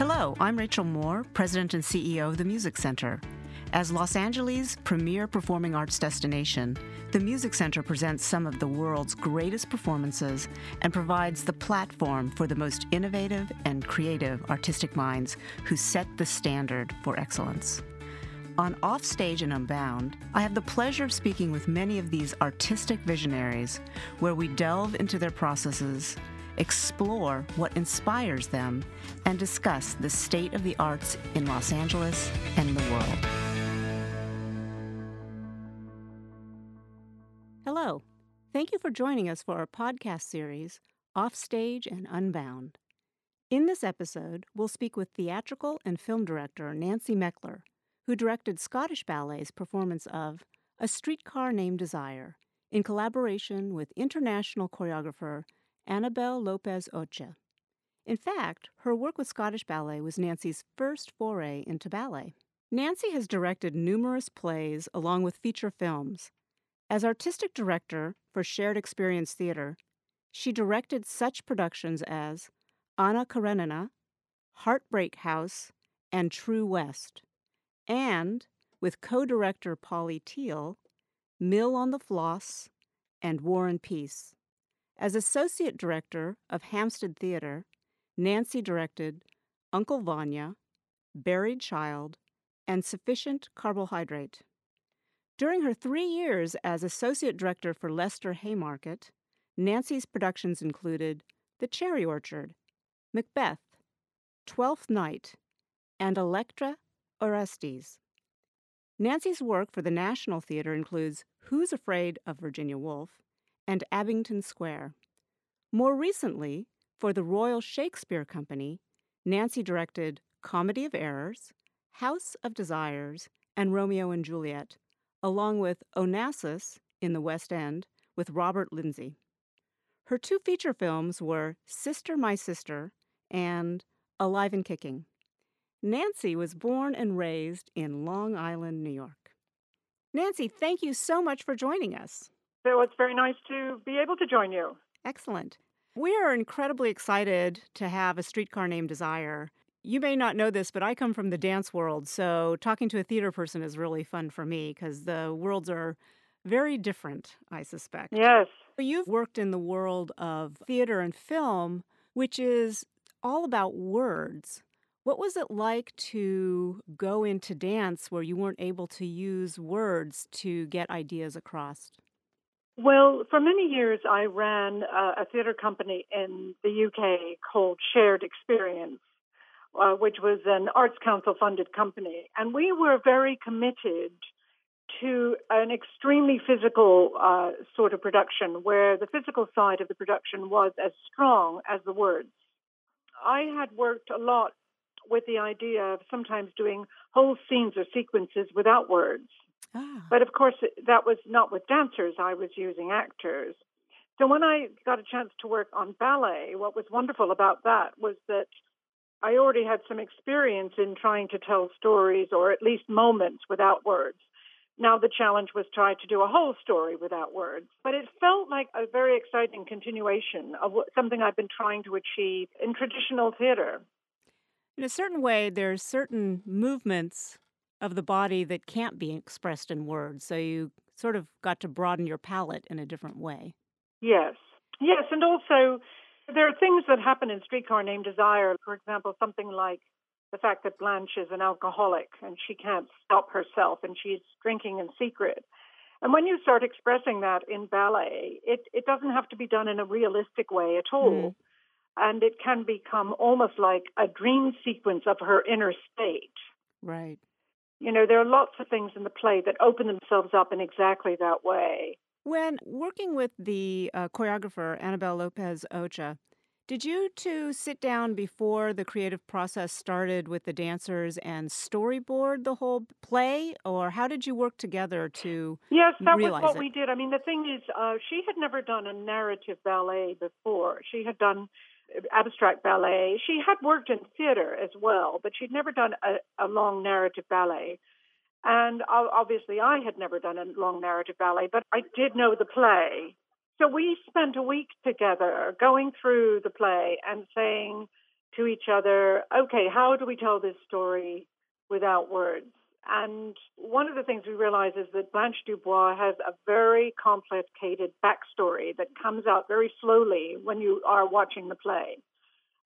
Hello, I'm Rachel Moore, President and CEO of the Music Center. As Los Angeles' premier performing arts destination, the Music Center presents some of the world's greatest performances and provides the platform for the most innovative and creative artistic minds who set the standard for excellence. On Offstage and Unbound, I have the pleasure of speaking with many of these artistic visionaries where we delve into their processes, explore what inspires them, and discuss the state of the arts in Los Angeles and the world. Hello. Thank you for joining us for our podcast series, Offstage and Unbound. In this episode, we'll speak with theatrical and film director Nancy Meckler, who directed Scottish Ballet's performance of A Streetcar Named Desire in collaboration with international choreographer Annabelle Lopez Ochoa. In fact, her work with Scottish Ballet was Nancy's first foray into ballet. Nancy has directed numerous plays along with feature films. As artistic director for Shared Experience Theater, she directed such productions as Anna Karenina, Heartbreak House, and True West and with co director Polly Teale, Mill on the Floss, and War and Peace. As associate director of Hampstead Theater, Nancy directed Uncle Vanya, Buried Child, and Sufficient Carbohydrate. During her three years as associate director for Leicester Haymarket, Nancy's productions included The Cherry Orchard, Macbeth, Twelfth Night, and Electra Orestes. Nancy's work for the National Theatre includes Who's Afraid of Virginia Woolf and Abingdon Square. More recently, for the Royal Shakespeare Company, Nancy directed Comedy of Errors, House of Desires, and Romeo and Juliet, along with Onassis in the West End with Robert Lindsay. Her two feature films were Sister My Sister and Alive and Kicking. Nancy was born and raised in Long Island, New York. Nancy, thank you so much for joining us. So it's very nice to be able to join you. Excellent. We are incredibly excited to have a streetcar named Desire. You may not know this, but I come from the dance world, so talking to a theater person is really fun for me because the worlds are very different, I suspect. Yes. You've worked in the world of theater and film, which is all about words. What was it like to go into dance where you weren't able to use words to get ideas across? Well, for many years, I ran uh, a theatre company in the UK called Shared Experience, uh, which was an Arts Council funded company. And we were very committed to an extremely physical uh, sort of production where the physical side of the production was as strong as the words. I had worked a lot with the idea of sometimes doing whole scenes or sequences without words. Ah. But of course, that was not with dancers, I was using actors. So when I got a chance to work on ballet, what was wonderful about that was that I already had some experience in trying to tell stories or at least moments without words. Now the challenge was try to do a whole story without words. But it felt like a very exciting continuation of something I've been trying to achieve in traditional theater in a certain way, there's certain movements of the body that can't be expressed in words. So you sort of got to broaden your palette in a different way. Yes. Yes. And also, there are things that happen in Streetcar Named Desire. For example, something like the fact that Blanche is an alcoholic and she can't stop herself and she's drinking in secret. And when you start expressing that in ballet, it, it doesn't have to be done in a realistic way at all. Mm and it can become almost like a dream sequence of her inner state. Right. You know, there are lots of things in the play that open themselves up in exactly that way. When working with the uh, choreographer, Annabelle Lopez Ochoa, did you two sit down before the creative process started with the dancers and storyboard the whole play, or how did you work together to yes, that was what it? we did. I mean, the thing is, uh, she had never done a narrative ballet before. She had done abstract ballet. She had worked in theater as well, but she'd never done a, a long narrative ballet. And obviously, I had never done a long narrative ballet, but I did know the play. So we spent a week together going through the play and saying, to each other, okay, how do we tell this story without words? And one of the things we realize is that Blanche Dubois has a very complicated backstory that comes out very slowly when you are watching the play.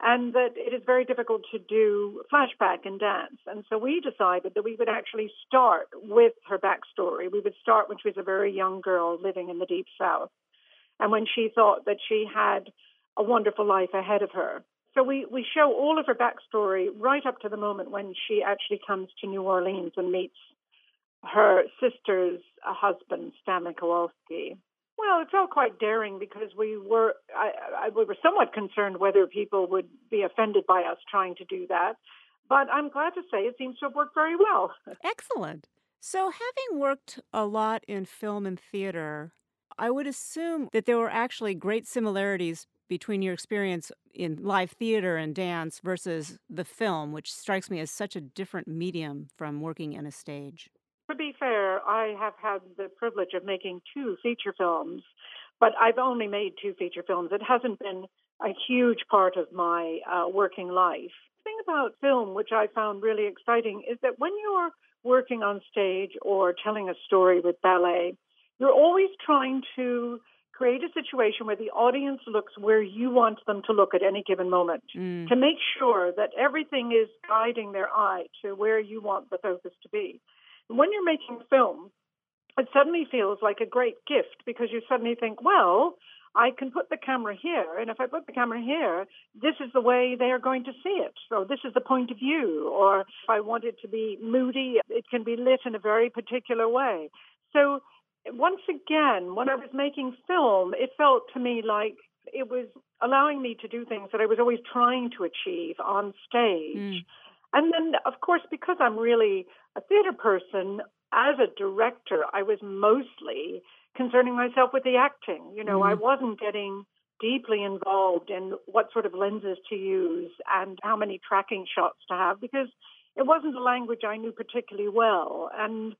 And that it is very difficult to do flashback and dance. And so we decided that we would actually start with her backstory. We would start when she was a very young girl living in the Deep South and when she thought that she had a wonderful life ahead of her. So we, we show all of her backstory right up to the moment when she actually comes to New Orleans and meets her sister's husband, Stanley Kowalski. Well, it felt quite daring because we were I, I, we were somewhat concerned whether people would be offended by us trying to do that. But I'm glad to say it seems to have worked very well. Excellent. So, having worked a lot in film and theater, I would assume that there were actually great similarities between your experience in live theater and dance versus the film, which strikes me as such a different medium from working in a stage? To be fair, I have had the privilege of making two feature films, but I've only made two feature films. It hasn't been a huge part of my uh, working life. The thing about film, which I found really exciting, is that when you're working on stage or telling a story with ballet, you're always trying to create a situation where the audience looks where you want them to look at any given moment mm. to make sure that everything is guiding their eye to where you want the focus to be. And when you're making film, it suddenly feels like a great gift because you suddenly think, well, I can put the camera here, and if I put the camera here, this is the way they are going to see it. So this is the point of view. Or if I want it to be moody, it can be lit in a very particular way. So once again, when I was making film, it felt to me like it was allowing me to do things that I was always trying to achieve on stage. Mm. And then, of course, because I'm really a theater person, as a director, I was mostly concerning myself with the acting. You know, mm. I wasn't getting deeply involved in what sort of lenses to use and how many tracking shots to have because it wasn't a language I knew particularly well. And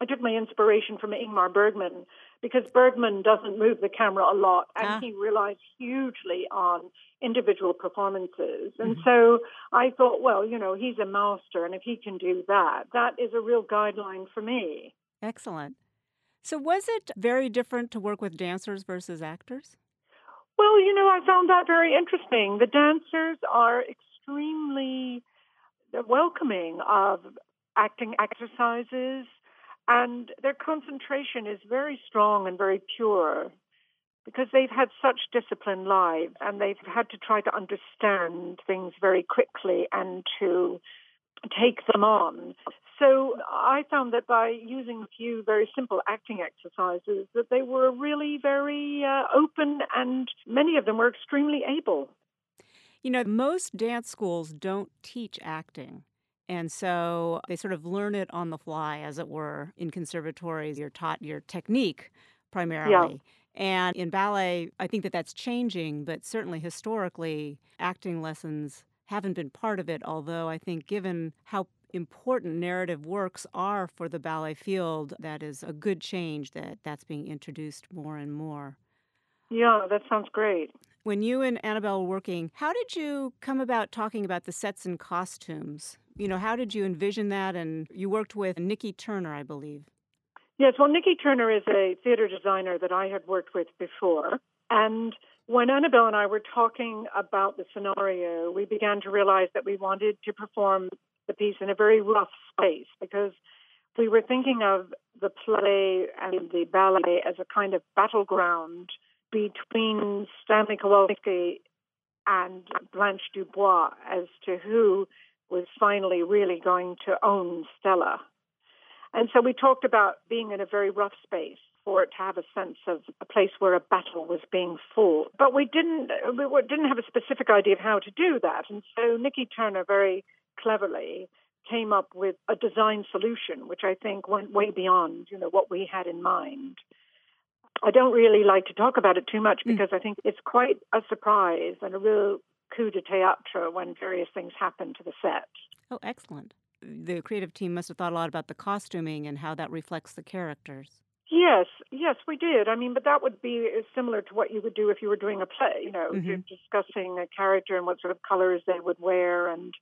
I took my inspiration from Ingmar Bergman because Bergman doesn't move the camera a lot and ah. he relies hugely on individual performances. And mm-hmm. so I thought, well, you know, he's a master and if he can do that, that is a real guideline for me. Excellent. So was it very different to work with dancers versus actors? Well, you know, I found that very interesting. The dancers are extremely welcoming of acting exercises and their concentration is very strong and very pure because they've had such disciplined lives and they've had to try to understand things very quickly and to take them on. So I found that by using a few very simple acting exercises that they were really very uh, open and many of them were extremely able. You know, most dance schools don't teach acting. And so they sort of learn it on the fly, as it were. In conservatories, you're taught your technique primarily. Yeah. And in ballet, I think that that's changing, but certainly historically, acting lessons haven't been part of it. Although I think, given how important narrative works are for the ballet field, that is a good change that that's being introduced more and more. Yeah, that sounds great. When you and Annabelle were working, how did you come about talking about the sets and costumes? You know, how did you envision that? And you worked with Niki Turner, I believe. Yes, well, Niki Turner is a theater designer that I had worked with before. And when Annabelle and I were talking about the scenario, we began to realize that we wanted to perform the piece in a very rough space because we were thinking of the play and the ballet as a kind of battleground between Stanley Kowalski and Blanche Dubois as to who was finally really going to own Stella. And so we talked about being in a very rough space for it to have a sense of a place where a battle was being fought. But we didn't we didn't have a specific idea of how to do that. And so Niki Turner very cleverly came up with a design solution, which I think went way beyond you know what we had in mind. I don't really like to talk about it too much hmm. because mm. I think it's quite a surprise and a real coup de théâtre when various things happen to the set. Oh, excellent. The creative team must have thought a lot about the costuming and how that reflects the characters. Yes, yes, we did. I mean, but that would be similar to what you would do if you were doing a play. You know, Mhm. you're discussing a character and what sort of colors they would wear and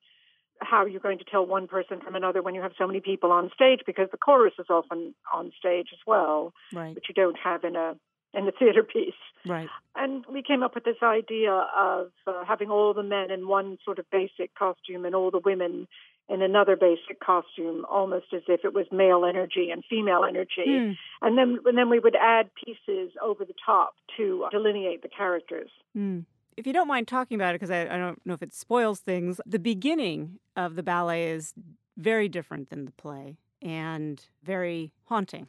how you're going to tell one person from another when you have so many people on stage because the chorus is often on stage as well, Right, which you don't have in a in the theater piece. right. And we came up with this idea of uh, having all the men in one sort of basic costume and all the women in another basic costume, almost as if it was male energy and female energy. Hmm. And then, and then we would add pieces over the top to delineate the characters. Hmm. If you don't mind talking about it, because I, I don't know if it spoils things, the beginning of the ballet is very different than the play and very haunting.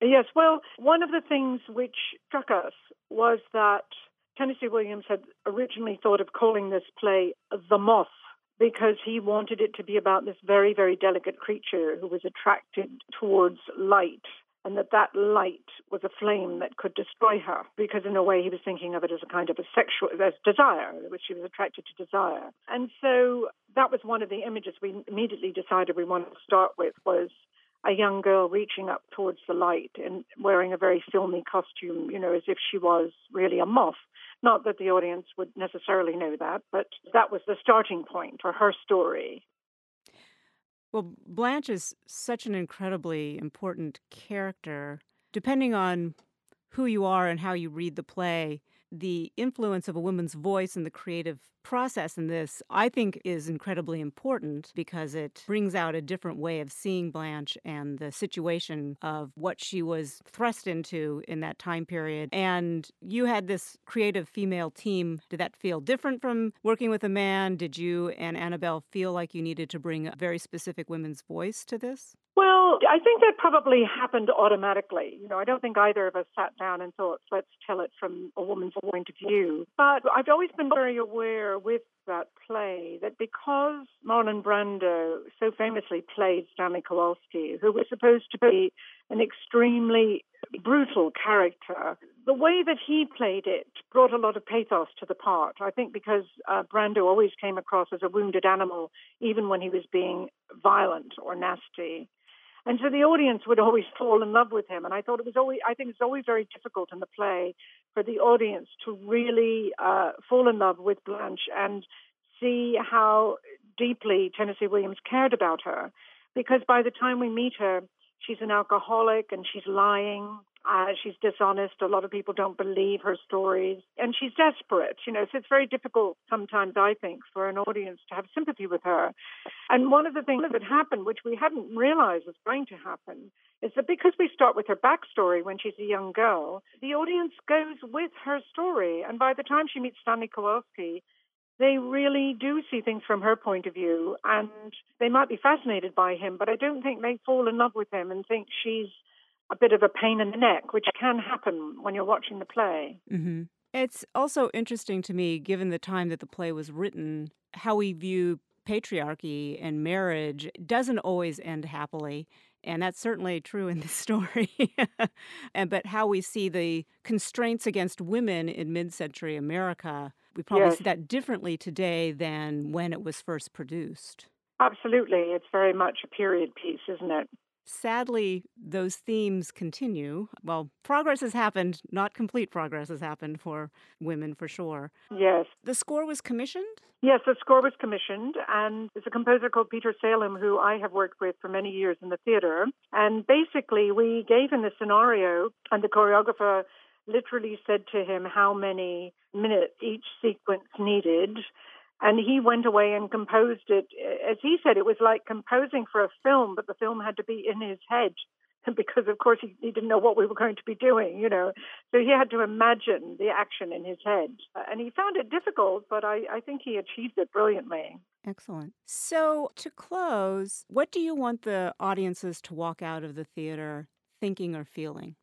Yes, well, one of the things which struck us was that Tennessee Williams had originally thought of calling this play The Moth because he wanted it to be about this very, very delicate creature who was attracted towards light and that that light was a flame that could destroy her because in a way he was thinking of it as a kind of a sexual as desire which she was attracted to desire. And so that was one of the images we immediately decided we wanted to start with was a young girl reaching up towards the light and wearing a very filmy costume, you know, as if she was really a moth. Not that the audience would necessarily know that, but that was the starting point for her story. Well, Blanche is such an incredibly important character. Depending on who you are and how you read the play, the influence of a woman's voice in the creative process in this, I think, is incredibly important because it brings out a different way of seeing Blanche and the situation of what she was thrust into in that time period. And you had this creative female team. Did that feel different from working with a man? Did you and Annabelle feel like you needed to bring a very specific women's voice to this? Well, I think that probably happened automatically. You know, I don't think either of us sat down and thought, let's tell it from a woman's point of view. But I've always been very aware with that play that because Marlon Brando so famously played Stanley Kowalski, who was supposed to be an extremely brutal character, the way that he played it brought a lot of pathos to the part. I think because uh, Brando always came across as a wounded animal, even when he was being violent or nasty. And so the audience would always fall in love with him. And I thought it was always, I think it's always very difficult in the play for the audience to really uh, fall in love with Blanche and see how deeply Tennessee Williams cared about her. Because by the time we meet her, she's an alcoholic and she's lying. Uh, she's dishonest. A lot of people don't believe her stories. And she's desperate, you know, so it's very difficult sometimes, I think, for an audience to have sympathy with her. And one of the things that happened, which we hadn't realized was going to happen, is that because we start with her backstory when she's a young girl, the audience goes with her story. And by the time she meets Stanley Kowalski, they really do see things from her point of view and they might be fascinated by him, but I don't think they fall in love with him and think she's a bit of a pain in the neck, which can happen when you're watching the play. Mm-hmm. It's also interesting to me, given the time that the play was written, how we view patriarchy and marriage doesn't always end happily. And that's certainly true in this story. and but how we see the constraints against women in mid-century America, we probably Yes. see that differently today than when it was first produced. Absolutely. It's very much a period piece, isn't it? Sadly, those themes continue. Well, progress has happened, not complete progress has happened for women for sure. Yes. The score was commissioned? Yes, the score was commissioned, and there's a composer called Peter Salem who I have worked with for many years in the theater. And basically, we gave him the scenario, and the choreographer literally said to him how many minutes each sequence needed. And he went away and composed it. As he said, it was like composing for a film, but the film had to be in his head because, of course, he, he didn't know what we were going to be doing, you know. So he had to imagine the action in his head. And he found it difficult, but I, I think he achieved it brilliantly. Excellent. So, to close, what do you want the audiences to walk out of the theater thinking or feeling?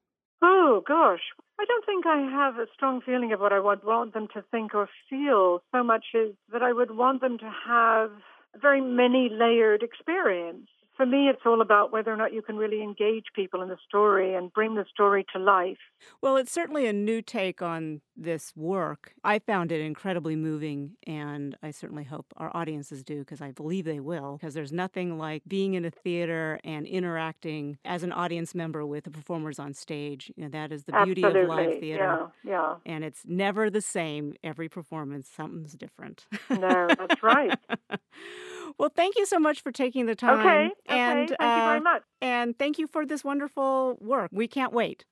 Oh, gosh. I don't think I have a strong feeling of what I would want them to think or feel so much as that I would want them to have a very many layered experience. For me, it's all about whether or not you can really engage people in the story and bring the story to life. Well, it's certainly a new take on this work. I found it incredibly moving, and I certainly hope our audiences do because I believe they will. Because there's nothing like being in a theater and interacting as an audience member with the performers on stage. You know, that is the beauty Absolutely. of live theater. Yeah, yeah. And it's never the same every performance, something's different. No, that's right. well, thank you so much for taking the time. Okay, okay. And, Thank you very uh, much. And thank you for this wonderful work. We can't wait.